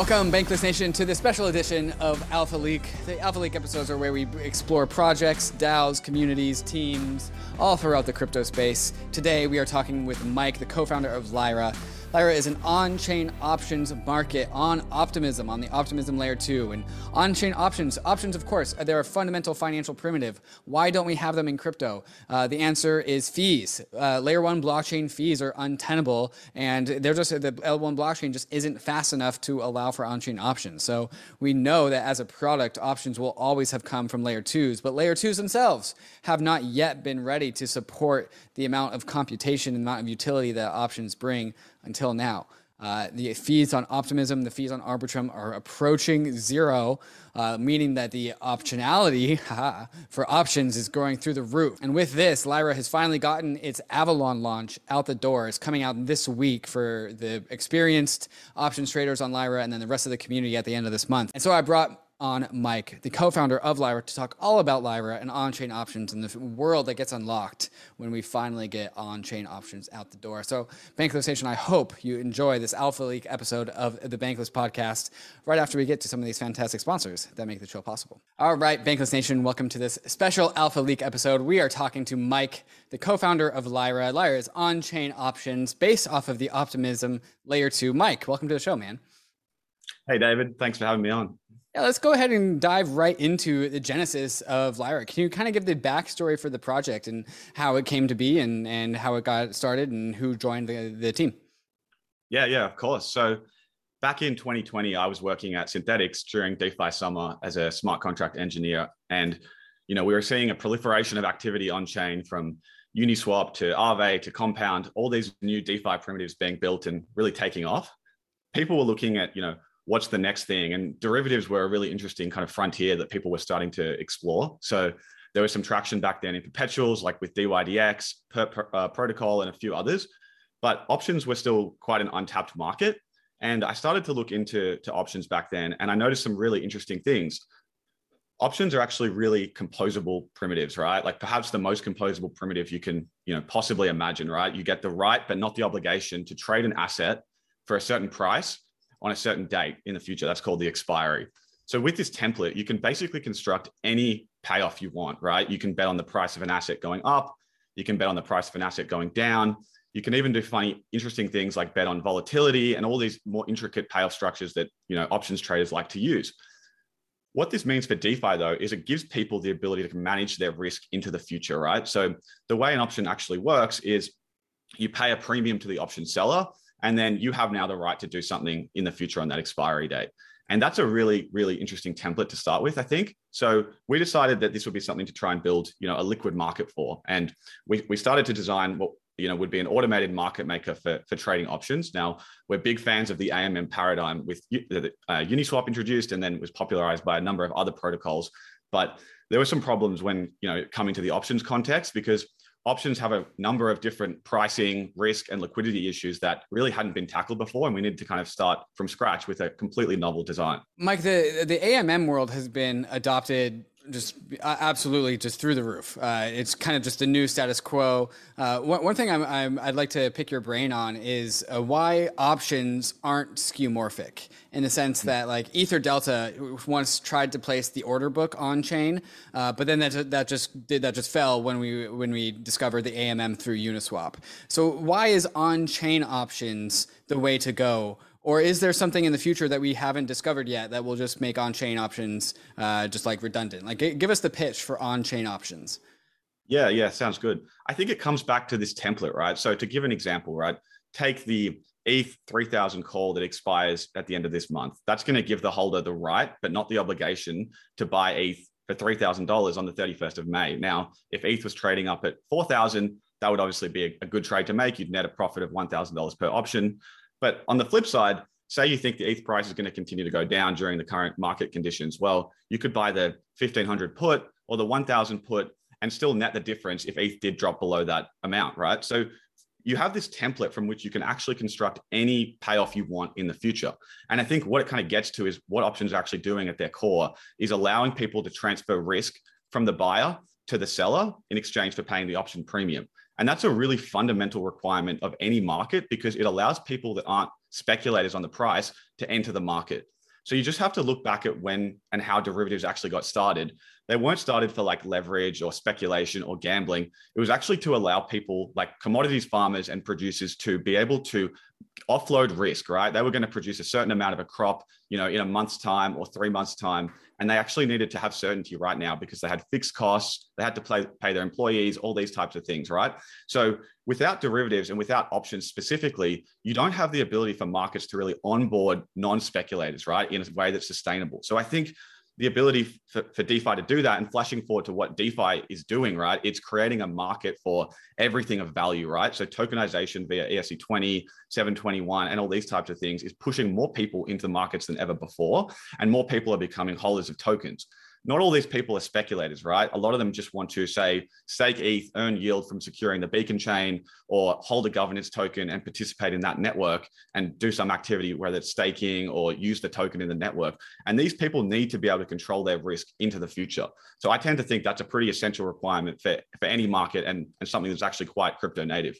Welcome, Bankless Nation, to the special edition of Alpha Leak. The Alpha Leak episodes are where we explore projects, DAOs, communities, teams, all throughout the crypto space. Today, we are talking with Mike, the co founder of Lyra. Lyra is an on-chain options market on Optimism, on the Optimism layer 2. And on-chain options, options of course, they're a fundamental financial primitive. Why don't we have them in crypto? Uh, the answer is fees. Uh, layer 1 blockchain fees are untenable and they're just the L1 blockchain just isn't fast enough to allow for on-chain options. So we know that as a product, options will always have come from layer 2s, but layer 2s themselves have not yet been ready to support the amount of computation and amount of utility that options bring until now. Uh, the fees on Optimism, the fees on Arbitrum are approaching zero, uh, meaning that the optionality for options is going through the roof. And with this, Lyra has finally gotten its Avalon launch out the door. It's coming out this week for the experienced options traders on Lyra and then the rest of the community at the end of this month. And so I brought on Mike, the co-founder of Lyra, to talk all about Lyra and on-chain options and the world that gets unlocked when we finally get on-chain options out the door. So, Bankless Nation, I hope you enjoy this Alpha Leak episode of the Bankless podcast right after we get to some of these fantastic sponsors that make the show possible. All right, Bankless Nation, welcome to this special Alpha Leak episode. We are talking to Mike, the co-founder of Lyra. Lyra is on-chain options based off of the Optimism Layer 2. Mike, welcome to the show, man. Hey, David. Thanks for having me on. Yeah, let's go ahead and dive right into the genesis of Lyra. Can you kind of give the backstory for the project and how it came to be and, and how it got started and who joined the, the team? Yeah, yeah, of course. So back in 2020, I was working at Synthetix during DeFi summer as a smart contract engineer. And, you know, we were seeing a proliferation of activity on chain from Uniswap to Aave to Compound, all these new DeFi primitives being built and really taking off. People were looking at, you know, what's the next thing? And derivatives were a really interesting kind of frontier that people were starting to explore. So there was some traction back then in perpetuals, like with DYDX, per, per, uh, Protocol, and a few others. But options were still quite an untapped market. And I started to look into to options back then, and I noticed some really interesting things. Options are actually really composable primitives, right? Like perhaps the most composable primitive you can, you know, possibly imagine, right? You get the right, but not the obligation to trade an asset for a certain price on a certain date in the future. That's called the expiry. So with this template, you can basically construct any payoff you want, right? You can bet on the price of an asset going up. You can bet on the price of an asset going down. You can even do funny, interesting things like bet on volatility and all these more intricate payoff structures that you know options traders like to use. What this means for DeFi though is it gives people the ability to manage their risk into the future, right? So the way an option actually works is you pay a premium to the option seller and then you have now the right to do something in the future on that expiry date. And that's a really, really interesting template to start with, I think. So we decided that this would be something to try and build, you know, a liquid market for. And we, we started to design what you know would be an automated market maker for, for trading options. Now we're big fans of the AMM paradigm with uh, Uniswap introduced and then was popularized by a number of other protocols. But there were some problems when you know coming to the options context because options have a number of different pricing, risk, and liquidity issues that really hadn't been tackled before, and we needed to kind of start from scratch with a completely novel design. Mike, the the AMM world has been adopted just uh, absolutely just through the roof. Uh, it's kind of just a new status quo. Uh, one, one, thing i would like to pick your brain on is uh, why options aren't skeuomorphic in the sense that like Ether Delta once tried to place the order book on chain, uh, but then that that just did that just fell when we when we discovered the AMM through Uniswap. So why is on chain options the way to go? Or is there something in the future that we haven't discovered yet that will just make on-chain options uh, just like redundant? Like, give us the pitch for on-chain options. Yeah, yeah, sounds good. I think it comes back to this template, right? So to give an example, right, take the ETH 3000 call that expires at the end of this month. That's going to give the holder the right, but not the obligation to buy ETH for $3,000 on the 31st of May. Now, if ETH was trading up at 4,000, that would obviously be a, a good trade to make. You'd net a profit of $1,000 per option. But on the flip side, say you think the ETH price is going to continue to go down during the current market conditions. Well, you could buy the 1500 put or the 1000 put and still net the difference if ETH did drop below that amount, right? So you have this template from which you can actually construct any payoff you want in the future. And I think what it kind of gets to is what options are actually doing at their core is allowing people to transfer risk from the buyer to the seller in exchange for paying the option premium. And that's a really fundamental requirement of any market because it allows people that aren't speculators on the price to enter the market. So you just have to look back at when and how derivatives actually got started. They weren't started for like leverage or speculation or gambling. It was actually to allow people like commodities farmers and producers to be able to offload risk, right? They were going to produce a certain amount of a crop, you know, in a month's time or three months' time. And they actually needed to have certainty right now because they had fixed costs, they had to pay, pay their employees, all these types of things, right? So without derivatives and without options specifically, you don't have the ability for markets to really onboard non-speculators, right, in a way that's sustainable. So I think the ability for, for, DeFi to do that and flashing forward to what DeFi is doing, right? It's creating a market for everything of value, right? So tokenization via ERC20, 721, and all these types of things is pushing more people into the markets than ever before. And more people are becoming holders of tokens not all these people are speculators, right? A lot of them just want to say stake ETH, earn yield from securing the beacon chain, or hold a governance token and participate in that network and do some activity, whether it's staking or use the token in the network. And these people need to be able to control their risk into the future. So I tend to think that's a pretty essential requirement for, for any market and, and something that's actually quite crypto native.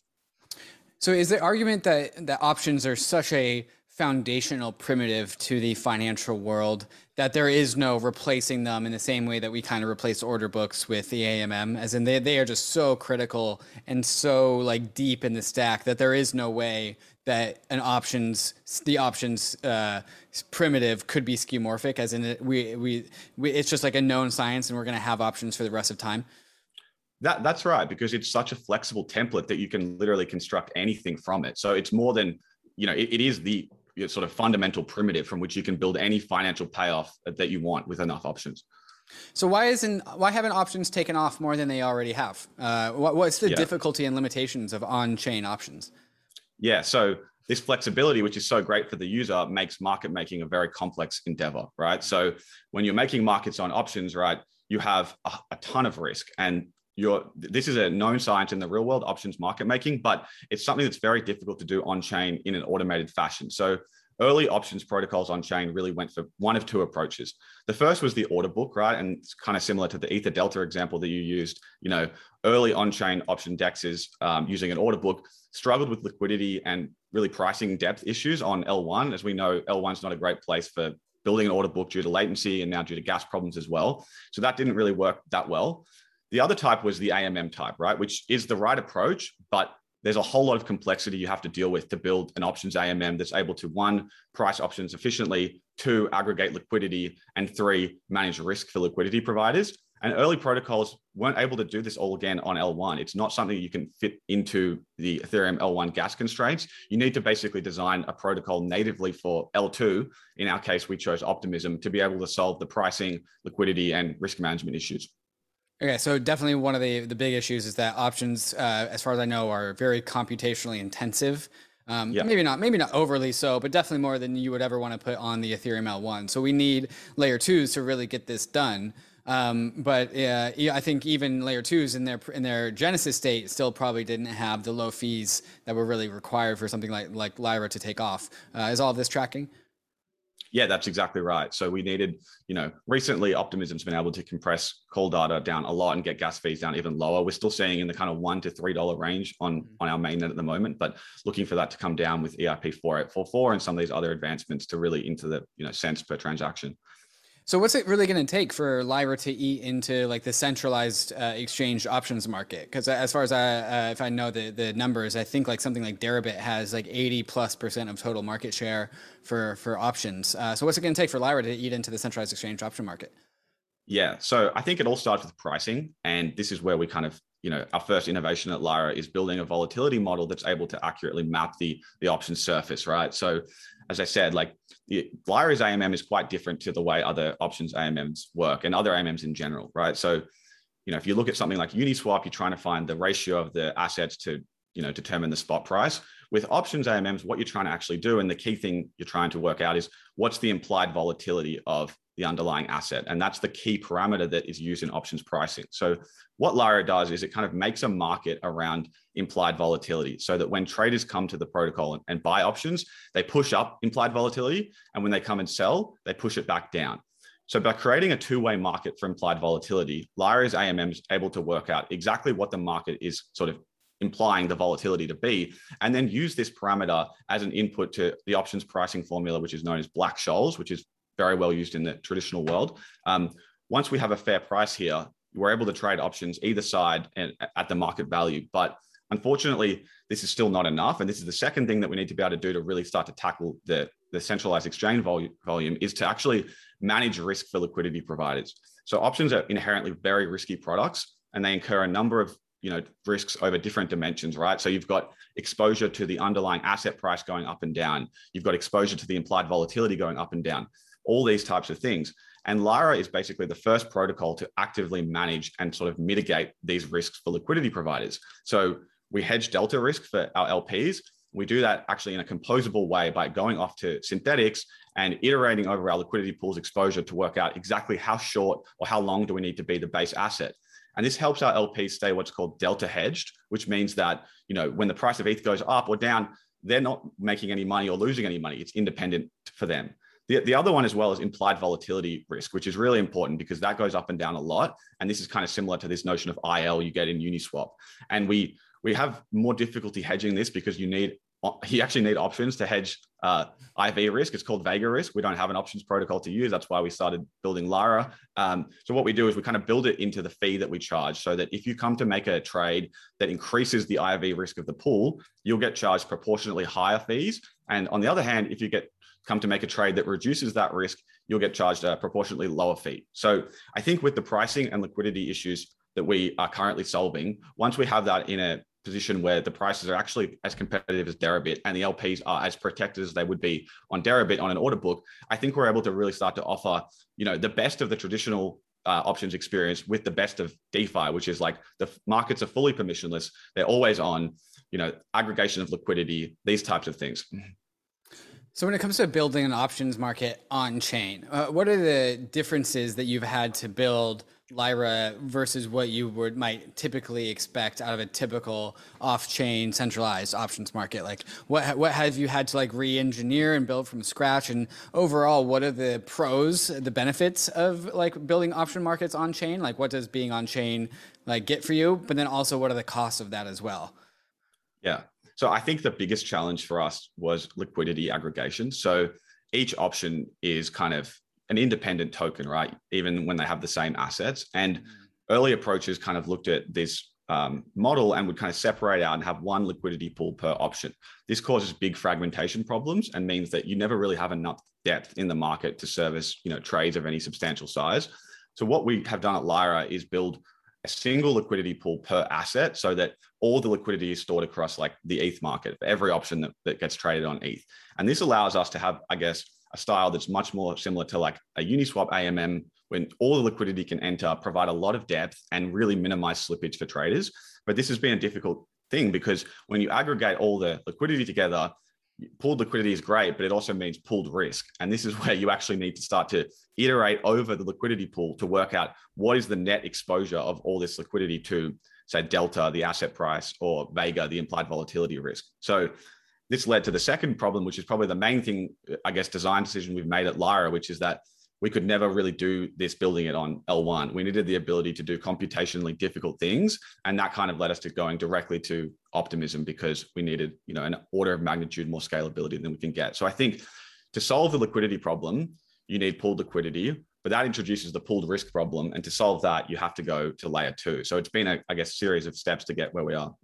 So is the argument that that options are such a foundational primitive to the financial world that there is no replacing them in the same way that we kind of replace order books with the AMM, as in they, they are just so critical and so like deep in the stack that there is no way that an options the options uh, primitive could be skeuomorphic, as in we, we we it's just like a known science and we're going to have options for the rest of time. That that's right because it's such a flexible template that you can literally construct anything from it. So it's more than you know it, it is the sort of fundamental primitive from which you can build any financial payoff that you want with enough options. So why isn't why haven't options taken off more than they already have? Uh, what, what's the yeah. difficulty and limitations of on-chain options? Yeah, so this flexibility, which is so great for the user, makes market making a very complex endeavor, right? So when you're making markets on options, right, you have a, a ton of risk, and you're this is a known science in the real world options market making but it's something that's very difficult to do on chain in an automated fashion. So early options protocols on chain really went for one of two approaches. The first was the order book right? And it's kind of similar to the ether delta example that you used. You know early on chain option dexes um, using an order book struggled with liquidity and really pricing depth issues on l1 as we know l1 is not a great place for building an order book due to latency and now due to gas problems as well. So that didn't really work that well the other type was the AMM type, right? Which is the right approach, but there's a whole lot of complexity you have to deal with to build an options AMM that's able to one, price options efficiently, two, aggregate liquidity, and three, manage risk for liquidity providers. And early protocols weren't able to do this all again on L1. It's not something you can fit into the Ethereum L1 gas constraints. You need to basically design a protocol natively for L2. In our case, we chose Optimism to be able to solve the pricing, liquidity, and risk management issues. Okay, so definitely one of the the big issues is that options, uh, as far as I know, are very computationally intensive. Um, yeah. Maybe not, maybe not overly so, but definitely more than you would ever want to put on the Ethereum L1. So we need layer twos to really get this done. Um, but uh, I think even layer twos in their in their genesis state still probably didn't have the low fees that were really required for something like like Lyra to take off. Uh, is all of this tracking? Yeah, that's exactly right. So we needed, you know, recently Optimism's been able to compress call data down a lot and get gas fees down even lower. We're still seeing in the kind of one to three dollar range on mm-hmm. on our mainnet at the moment, but looking for that to come down with EIP 4844 and some of these other advancements to really into the you know cents per transaction. So what's it really going to take for Lyra to eat into like the centralized uh, exchange options market? Because as far as I, uh, if I know the the numbers, I think like something like Deribit has like 80 plus percent of total market share for for options. Uh, so what's it going to take for Lyra to eat into the centralized exchange option market? Yeah, so I think it all starts with pricing, and this is where we kind of you know our first innovation at Lyra is building a volatility model that's able to accurately map the the option surface, right? So as I said, like the Lyra's AMM is quite different to the way other options AMMs work and other AMMs in general, right? So, you know, if you look at something like Uniswap, you're trying to find the ratio of the assets to, you know, determine the spot price. With options AMMs, what you're trying to actually do, and the key thing you're trying to work out is what's the implied volatility of the underlying asset. And that's the key parameter that is used in options pricing. So what Lyra does is it kind of makes a market around implied volatility so that when traders come to the protocol and, and buy options, they push up implied volatility. And when they come and sell, they push it back down. So by creating a two-way market for implied volatility, Lyra's AMM is able to work out exactly what the market is sort of implying the volatility to be, and then use this parameter as an input to the options pricing formula, which is known as Black Scholes, which is very well used in the traditional world. Um, once we have a fair price here, we're able to trade options either side and at the market value. But unfortunately, this is still not enough. And this is the second thing that we need to be able to do to really start to tackle the, the centralized exchange volume, volume is to actually manage risk for liquidity providers. So options are inherently very risky products and they incur a number of you know risks over different dimensions right so you've got exposure to the underlying asset price going up and down you've got exposure to the implied volatility going up and down all these types of things and lyra is basically the first protocol to actively manage and sort of mitigate these risks for liquidity providers so we hedge delta risk for our lps we do that actually in a composable way by going off to Synthetix and iterating over our liquidity pools exposure to work out exactly how short or how long do we need to be the base asset. And this helps our LPs stay what's called delta hedged, which means that, you know, when the price of ETH goes up or down, they're not making any money or losing any money. It's independent for them. The, the other one as well is implied volatility risk, which is really important because that goes up and down a lot. And this is kind of similar to this notion of IL you get in Uniswap. And we we have more difficulty hedging this because you need you actually need options to hedge uh, IV risk. It's called Vega risk. We don't have an options protocol to use. That's why we started building Lyra. Um, so what we do is we kind of build it into the fee that we charge so that if you come to make a trade that increases the IV risk of the pool, you'll get charged proportionately higher fees. And on the other hand, if you get come to make a trade that reduces that risk, you'll get charged a proportionately lower fee. So I think with the pricing and liquidity issues that we are currently solving, once we have that in a position where the prices are actually as competitive as Deribit and the LPs are as protected as they would be on Deribit on an order book, I think we're able to really start to offer, you know, the best of the traditional uh, options experience with the best of DeFi, which is like the markets are fully permissionless, they're always on, you know, aggregation of liquidity, these types of things. So when it comes to building an options market on chain, uh, what are the differences that you've had to build Lyra versus what you would might typically expect out of a typical off-chain centralized options market? Like, what what have you had to like re-engineer and build from scratch? And overall, what are the pros, the benefits of like building option markets on chain? Like, what does being on chain like get for you? But then also, what are the costs of that as well? Yeah. So I think the biggest challenge for us was liquidity aggregation. So each option is kind of an independent token, right? Even when they have the same assets. And mm. early approaches kind of looked at this um, model and would kind of separate out and have one liquidity pool per option. This causes big fragmentation problems and means that you never really have enough depth in the market to service, you know, trades of any substantial size. So what we have done at Lyra is build a single liquidity pool per asset so that all the liquidity is stored across like the ETH market for every option that, that gets traded on ETH. And this allows us to have, I guess, a style that's much more similar to like a Uniswap AMM when all the liquidity can enter, provide a lot of depth and really minimize slippage for traders. But this has been a difficult thing because when you aggregate all the liquidity together, pooled liquidity is great, but it also means pooled risk. And this is where you actually need to start to iterate over the liquidity pool to work out what is the net exposure of all this liquidity to, say, Delta, the asset price, or Vega, the implied volatility risk. So this led to the second problem, which is probably the main thing, I guess, design decision we've made at Lyra, which is that we could never really do this building it on L1. We needed the ability to do computationally difficult things. And that kind of led us to going directly to optimism because we needed, you know, an order of magnitude more scalability than we can get. So I think to solve the liquidity problem, you need pooled liquidity, but that introduces the pooled risk problem. And to solve that, you have to go to layer two. So it's been a, I guess, series of steps to get where we are.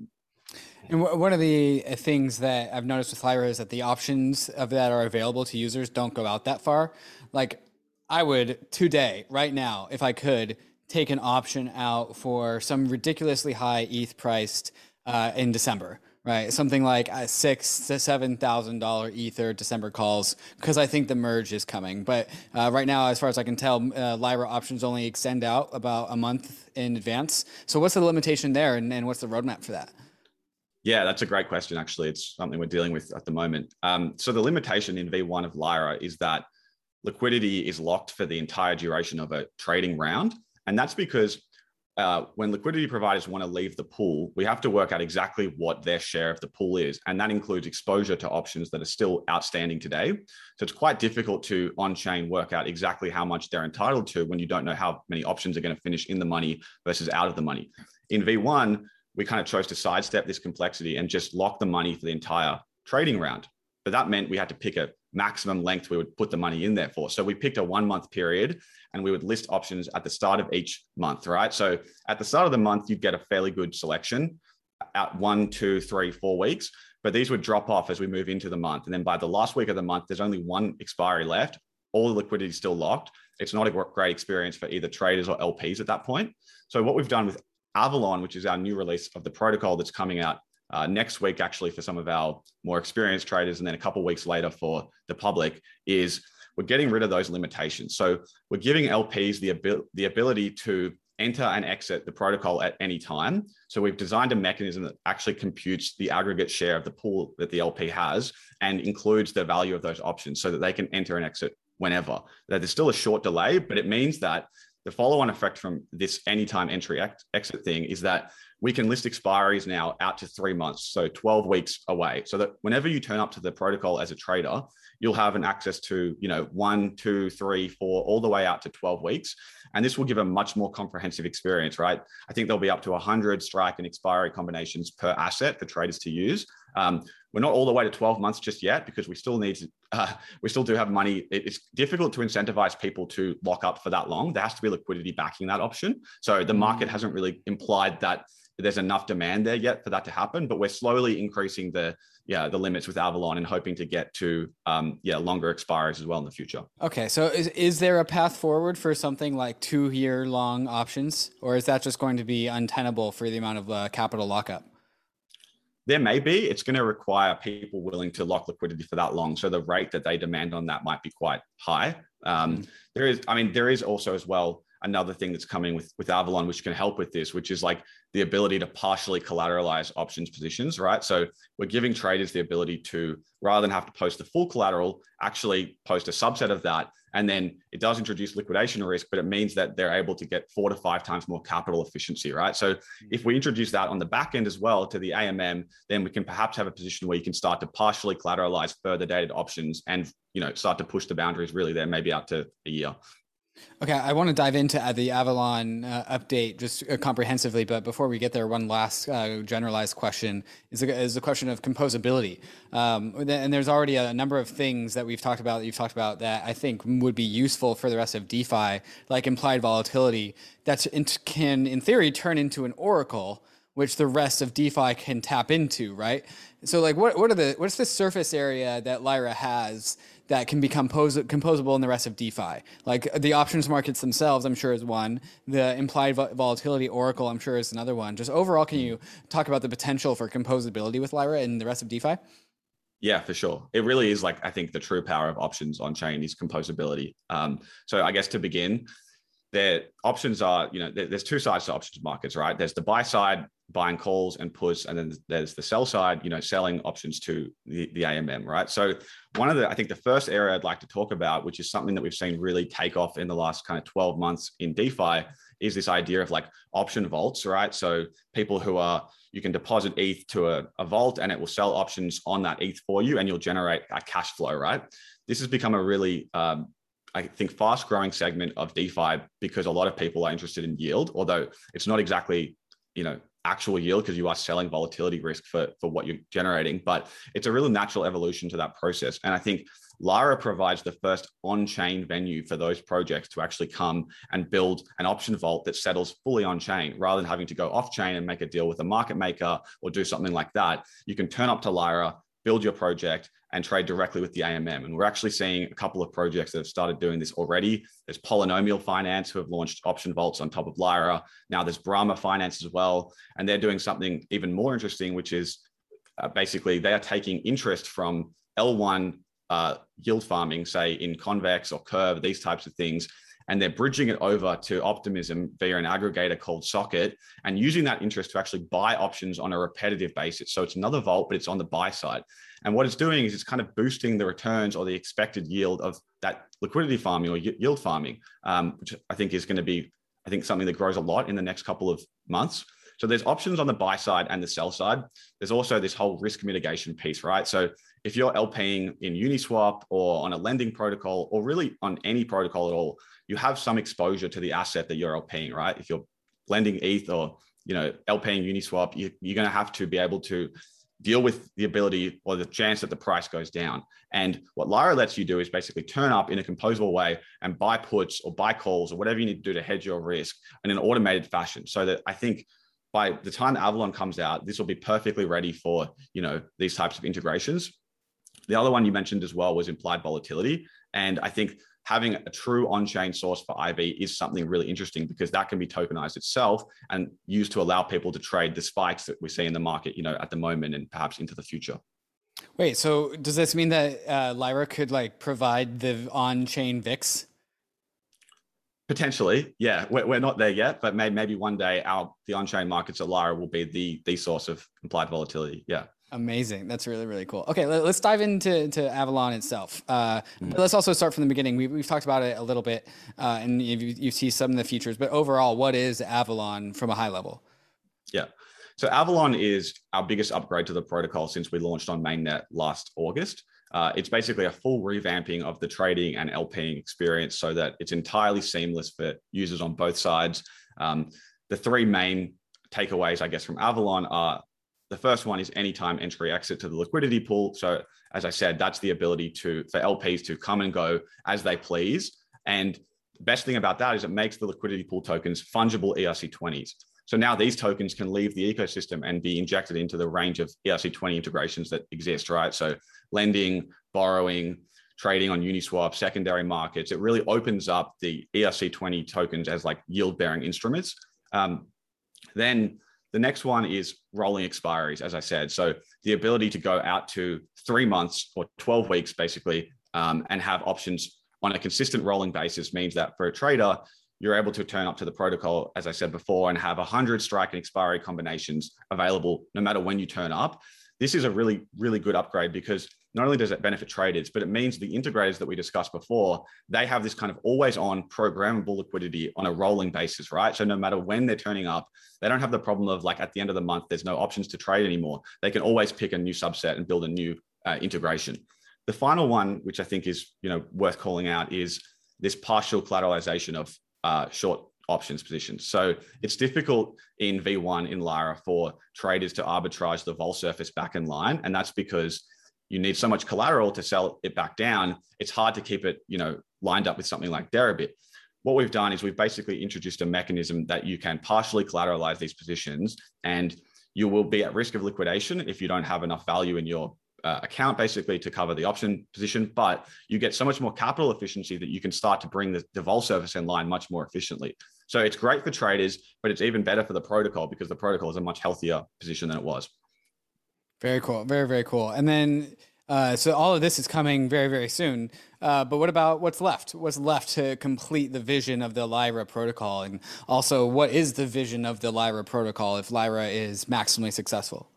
And one of the uh, things that I've noticed with Lyra is that the options of that are available to users don't go out that far. Like I would today, right now, if I could, take an option out for some ridiculously high ETH priced uh, in December, right? Something like a six to seven thousand dollar Ether December calls because I think the merge is coming. But uh, right now, as far as I can tell, uh, Lyra options only extend out about a month in advance. So what's the limitation there, and, and what's the roadmap for that? Yeah, that's a great question. Actually, it's something we're dealing with at the moment. Um, so the limitation in V1 of Lyra is that liquidity is locked for the entire duration of a trading round, and that's because uh, when liquidity providers want to leave the pool, we have to work out exactly what their share of the pool is, and that includes exposure to options that are still outstanding today. So it's quite difficult to on-chain work out exactly how much they're entitled to when you don't know how many options are going to finish in the money versus out of the money. In V1, we kind of chose to sidestep this complexity and just lock the money for the entire trading round. But that meant we had to pick a maximum length we would put the money in there for. So we picked a one month period and we would list options at the start of each month, right? So at the start of the month, you'd get a fairly good selection at one, two, three, four weeks. But these would drop off as we move into the month. And then by the last week of the month, there's only one expiry left. All the liquidity is still locked. It's not a great experience for either traders or LPs at that point. So what we've done with Avalon, which is our new release of the protocol that's coming out uh, next week, actually, for some of our more experienced traders, and then a couple weeks later for the public, is we're getting rid of those limitations. So we're giving LPs the, abil- the ability to enter and exit the protocol at any time. So we've designed a mechanism that actually computes the aggregate share of the pool that the LP has and includes the value of those options so that they can enter and exit whenever. That There's still a short delay, but it means that the follow-on effect from this anytime entry ex- exit thing is that we can list expiries now out to three months, so 12 weeks away. So that whenever you turn up to the protocol as a trader, you'll have an access to, you know, one, two, three, four, all the way out to 12 weeks. And this will give a much more comprehensive experience, right? I think there'll be up to 100 strike and expiry combinations per asset for traders to use. Um, we're not all the way to 12 months just yet because we still need to, uh, we still do have money. It's difficult to incentivize people to lock up for that long. There has to be liquidity backing that option. So the market mm. hasn't really implied that there's enough demand there yet for that to happen, but we're slowly increasing the yeah the limits with Avalon and hoping to get to um, yeah longer expires as well in the future. Okay, so is is there a path forward for something like two year long options, or is that just going to be untenable for the amount of uh, capital lockup? There may be. It's going to require people willing to lock liquidity for that long. So the rate that they demand on that might be quite high. Um, mm. there is i mean there is also as well another thing that's coming with with avalon which can help with this which is like the ability to partially collateralize options positions right? So we're giving traders the ability to rather than have to post the full collateral actually post a subset of that and then it does introduce liquidation risk, but it means that they're able to get four to five times more capital efficiency, right? So mm-hmm. if we introduce that on the back end as well to the AMM, then we can perhaps have a position where you can start to partially collateralize further dated options and you know start to push the boundaries really there, maybe out to a year. Okay, I want to dive into uh, the Avalon uh, update just uh, comprehensively, but before we get there, one last uh, generalized question is a, is a question of composability. Um, and there's already a number of things that we've talked about that you've talked about that I think would be useful for the rest of DeFi, like implied volatility, that can, in theory, turn into an oracle, which the rest of DeFi can tap into, right? So, like, what what are the what's the surface area that Lyra has? That can become pos- composable in the rest of DeFi. Like the options markets themselves, I'm sure is one. The implied vo- volatility oracle, I'm sure is another one. Just overall, can you talk about the potential for composability with Lyra and the rest of DeFi? Yeah, for sure. It really is like I think the true power of options on chain is composability. Um, so I guess to begin, their options are you know there's two sides to options markets, right? There's the buy side buying calls and puts, and then there's the sell side, you know, selling options to the, the AMM, right? So one of the, I think the first area I'd like to talk about, which is something that we've seen really take off in the last kind of 12 months in DeFi, is this idea of like option vaults, right? So people who are, you can deposit ETH to a, a vault and it will sell options on that ETH for you and you'll generate a cash flow, right? This has become a really um, I think fast growing segment of DeFi because a lot of people are interested in yield, although it's not exactly, you know, actual yield because you are selling volatility risk for, for what you're generating. But it's a really natural evolution to that process. And I think Lyra provides the first on-chain venue for those projects to actually come and build an option vault that settles fully on-chain rather than having to go off-chain and make a deal with a market maker or do something like that. You can turn up to Lyra, build your project and trade directly with the AMM. And we're actually seeing a couple of projects that have started doing this already. There's Polynomial Finance who have launched option vaults on top of Lyra. Now there's Brahma Finance as well. And they're doing something even more interesting, which is uh, basically they are taking interest from L1 uh, yield farming, say in Convex or Curve, these types of things, and they're bridging it over to Optimism via an aggregator called Socket and using that interest to actually buy options on a repetitive basis. So it's another vault, but it's on the buy side. And what it's doing is it's kind of boosting the returns or the expected yield of that liquidity farming or yield farming, um, which I think is going to be, I think, something that grows a lot in the next couple of months. So there's options on the buy side and the sell side. There's also this whole risk mitigation piece, right? So if you're LPing in Uniswap or on a lending protocol or really on any protocol at all, you have some exposure to the asset that you're LPing, right? If you're lending ETH or you know, LPing Uniswap, you, you're going to have to be able to deal with the ability or the chance that the price goes down. And what Lyra lets you do is basically turn up in a composable way and buy puts or buy calls or whatever you need to do to hedge your risk in an automated fashion. So that I think by the time Avalon comes out, this will be perfectly ready for you know these types of integrations. The other one you mentioned as well was implied volatility, and I think having a true on-chain source for IV is something really interesting because that can be tokenized itself and used to allow people to trade the spikes that we see in the market, you know, at the moment and perhaps into the future. Wait, so does this mean that uh, Lyra could like provide the on-chain VIX? Potentially, yeah. We're, we're not there yet, but maybe, maybe one day our the on-chain markets at Lyra will be the the source of implied volatility. Yeah. Amazing. That's really, really cool. Okay, let, us dive into to Avalon itself. Uh, mm. Let's also start from the beginning. We, have talked about it a little bit, uh, and you, you, see some of the features, but overall, what is Avalon from a high level? Yeah. So Avalon is our biggest upgrade to the protocol since we launched on mainnet last August. Uh, it's basically a full revamping of the trading and LPing experience so that it's entirely seamless for users on both sides. Um, the three main takeaways, I guess, from Avalon are the first one is anytime entry exit to the liquidity pool. So as I said, that's the ability to for LPs to come and go as they please. And the best thing about that is it makes the liquidity pool tokens fungible ERC20s. So now these tokens can leave the ecosystem and be injected into the range of ERC20 integrations that exist, right? So lending, borrowing, trading on Uniswap, secondary markets. It really opens up the ERC20 tokens as like yield bearing instruments. Um, then the next one is rolling expiries, as I said. So the ability to go out to three months or 12 weeks, basically, um, and have options on a consistent rolling basis means that for a trader, you're able to turn up to the protocol, as I said before, and have 100 strike and expiry combinations available no matter when you turn up. This is a really, really good upgrade because not only does it benefit traders, but it means the integrators that we discussed before, they have this kind of always on programmable liquidity on a rolling basis, right? So no matter when they're turning up, they don't have the problem of like at the end of the month, there's no options to trade anymore. They can always pick a new subset and build a new uh, integration. The final one, which I think is you know worth calling out, is this partial collateralization of uh, short options positions. So it's difficult in V1 in Lyra for traders to arbitrage the vol surface back in line. And that's because you need so much collateral to sell it back down. It's hard to keep it, you know, lined up with something like Deribit. What we've done is we've basically introduced a mechanism that you can partially collateralize these positions and you will be at risk of liquidation if you don't have enough value in your uh, account basically to cover the option position, but you get so much more capital efficiency that you can start to bring the, the vol surface in line much more efficiently. So it's great for traders, but it's even better for the protocol because the protocol is a much healthier position than it was. Very cool. Very, very cool. And then, uh, so all of this is coming very, very soon. Uh, but what about what's left? What's left to complete the vision of the Lyra protocol? And also, what is the vision of the Lyra protocol if Lyra is maximally successful?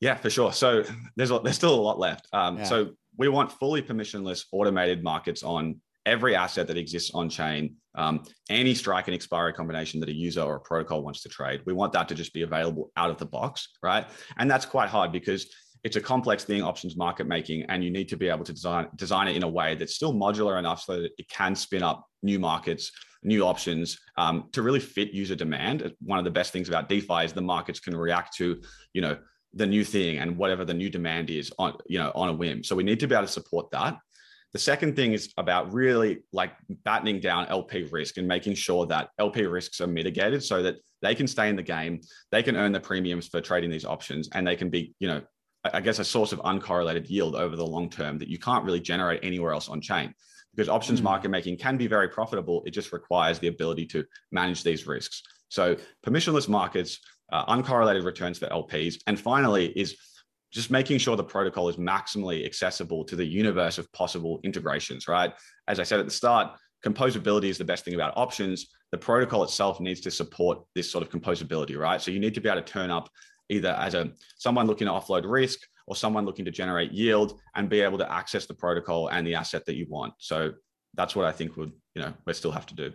Yeah, for sure. So there's there's still a lot left. Um, yeah. So we want fully permissionless automated markets on every asset that exists on chain, um, any strike and expiry combination that a user or a protocol wants to trade. We want that to just be available out of the box, right? And that's quite hard because it's a complex thing, options market making, and you need to be able to design design it in a way that's still modular enough so that it can spin up new markets, new options um, to really fit user demand. One of the best things about DeFi is the markets can react to, you know, the new thing and whatever the new demand is on, you know, on a whim. So we need to be able to support that. The second thing is about really like battening down LP risk and making sure that LP risks are mitigated so that they can stay in the game, they can earn the premiums for trading these options, and they can be, you know, I guess a source of uncorrelated yield over the long term that you can't really generate anywhere else on chain. Because options mm. market making can be very profitable. It just requires the ability to manage these risks. So permissionless markets, uh, uncorrelated returns for LPs, and finally is just making sure the protocol is maximally accessible to the universe of possible integrations, right? As I said at the start, composability is the best thing about options. The protocol itself needs to support this sort of composability, right? So you need to be able to turn up either as a someone looking to offload risk or someone looking to generate yield and be able to access the protocol and the asset that you want. So that's what I think would, you know, we still have to do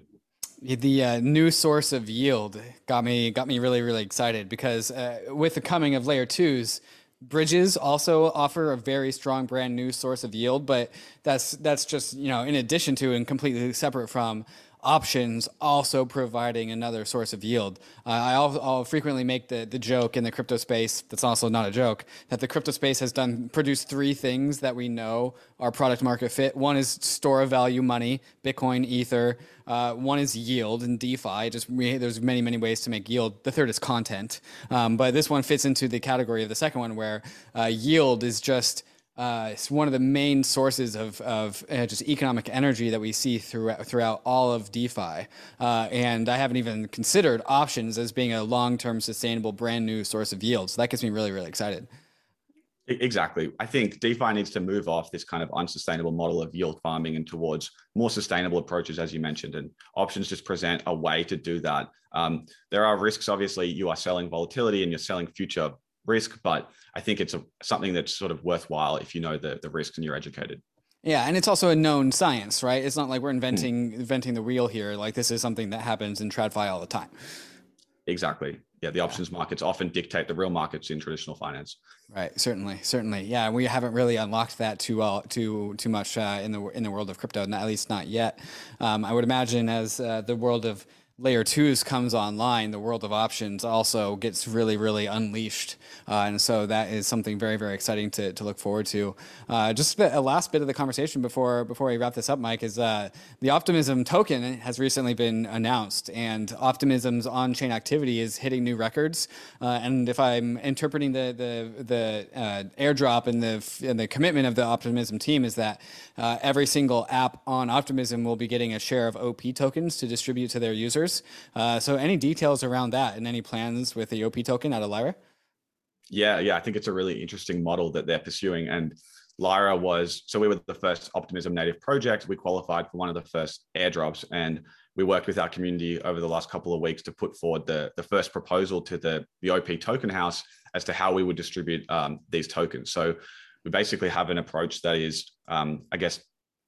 the uh, new source of yield got me got me really really excited because uh, with the coming of layer twos Bridges also offer a very strong brand new source of yield, but that's that's just you know in addition to and completely separate from options also providing another source of yield. Uh, I I'll, I'll, frequently make the, the joke in the crypto space, that's also not a joke, that the crypto space has done produced three things that we know are product market fit. One is store of value money, Bitcoin, Ether. Uh, one is yield and DeFi. Just we, there's many many ways to make yield. The third is content, um, but this one fits into the category of the second one, where uh, yield is just uh, it's one of the main sources of, of uh, just economic energy that we see throughout, throughout all of DeFi. Uh, and I haven't even considered options as being a long term, sustainable, brand new source of yield. So that gets me really, really excited. Exactly. I think DeFi needs to move off this kind of unsustainable model of yield farming and towards more sustainable approaches, as you mentioned. And options just present a way to do that. Um, there are risks, obviously, you are selling volatility and you're selling future risk, but I think it's a, something that's sort of worthwhile if you know the, the risks and you're educated. Yeah, and it's also a known science, right? It's not like we're inventing mm. inventing the wheel here. Like this is something that happens in TradFi all the time. Exactly. Yeah, the options markets often dictate the real markets in traditional finance. Right. Certainly. Certainly. Yeah, we haven't really unlocked that too well, too too much uh, in the in the world of crypto, at least not yet. Um, I would imagine as uh, the world of layer twos comes online, the world of options also gets really, really unleashed. Uh, and so that is something very, very exciting to, to look forward to. Uh, just a last bit of the conversation before before we wrap this up, Mike, is uh, the Optimism token has recently been announced, and Optimism's on-chain activity is hitting new records. Uh, and if I'm interpreting the the the uh, airdrop and the and the commitment of the Optimism team is that uh, every single app on Optimism will be getting a share of OP tokens to distribute to their users. Uh, so, any details around that and any plans with the OP token out of Lyra? Yeah, yeah, I think it's a really interesting model that they're pursuing. And Lyra was so we were the first Optimism native project. We qualified for one of the first airdrops, and we worked with our community over the last couple of weeks to put forward the, the first proposal to the, the OP token house as to how we would distribute um, these tokens. So we basically have an approach that is, um, I guess,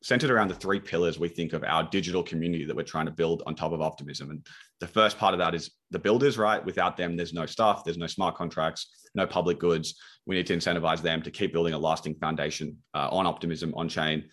centered around the three pillars we think of our digital community that we're trying to build on top of optimism. And the first part of that is the builders, right? Without them, there's no stuff, there's no smart contracts, no public goods. We need to incentivize them to keep building a lasting foundation uh, on optimism on chain.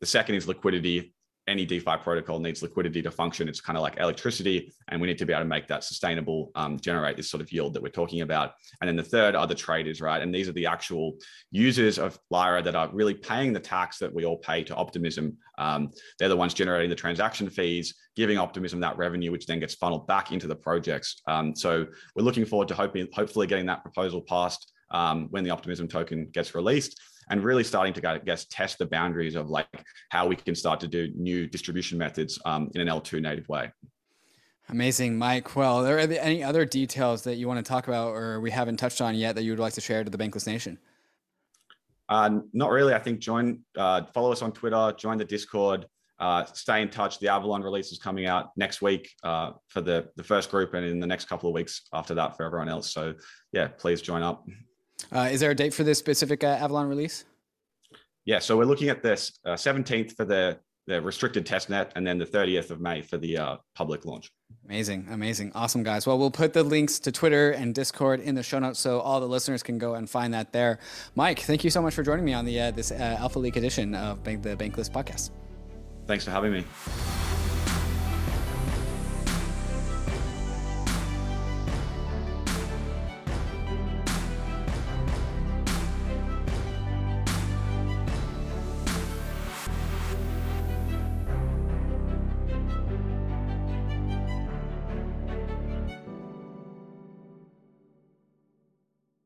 The second is liquidity any DeFi protocol needs liquidity to function. It's kind of like electricity, and we need to be able to make that sustainable, um, generate this sort of yield that we're talking about. And then the third are the traders, right? And these are the actual users of Lyra that are really paying the tax that we all pay to Optimism. Um, they're the ones generating the transaction fees, giving Optimism that revenue, which then gets funneled back into the projects. Um, so we're looking forward to hoping, hopefully getting that proposal passed um, when the Optimism token gets released and really starting to I guess test the boundaries of like how we can start to do new distribution methods um, in an L2 native way. Amazing, Mike. Well, are there any other details that you want to talk about or we haven't touched on yet that you would like to share to the Bankless Nation? Uh, not really. I think join, uh, follow us on Twitter, join the Discord, uh, stay in touch. The Avalon release is coming out next week uh, for the, the first group and in the next couple of weeks after that for everyone else. So, yeah, please join up. Uh, is there a date for this specific uh, Avalon release? Yeah, so we're looking at this uh, 17th for the the restricted test net, and then the 30th of May for the uh, public launch. Amazing, amazing, awesome, guys. Well, we'll put the links to Twitter and Discord in the show notes so all the listeners can go and find that there. Mike, thank you so much for joining me on the uh, this uh, Alpha Leak edition of Bank, the Bankless podcast. Thanks for having me.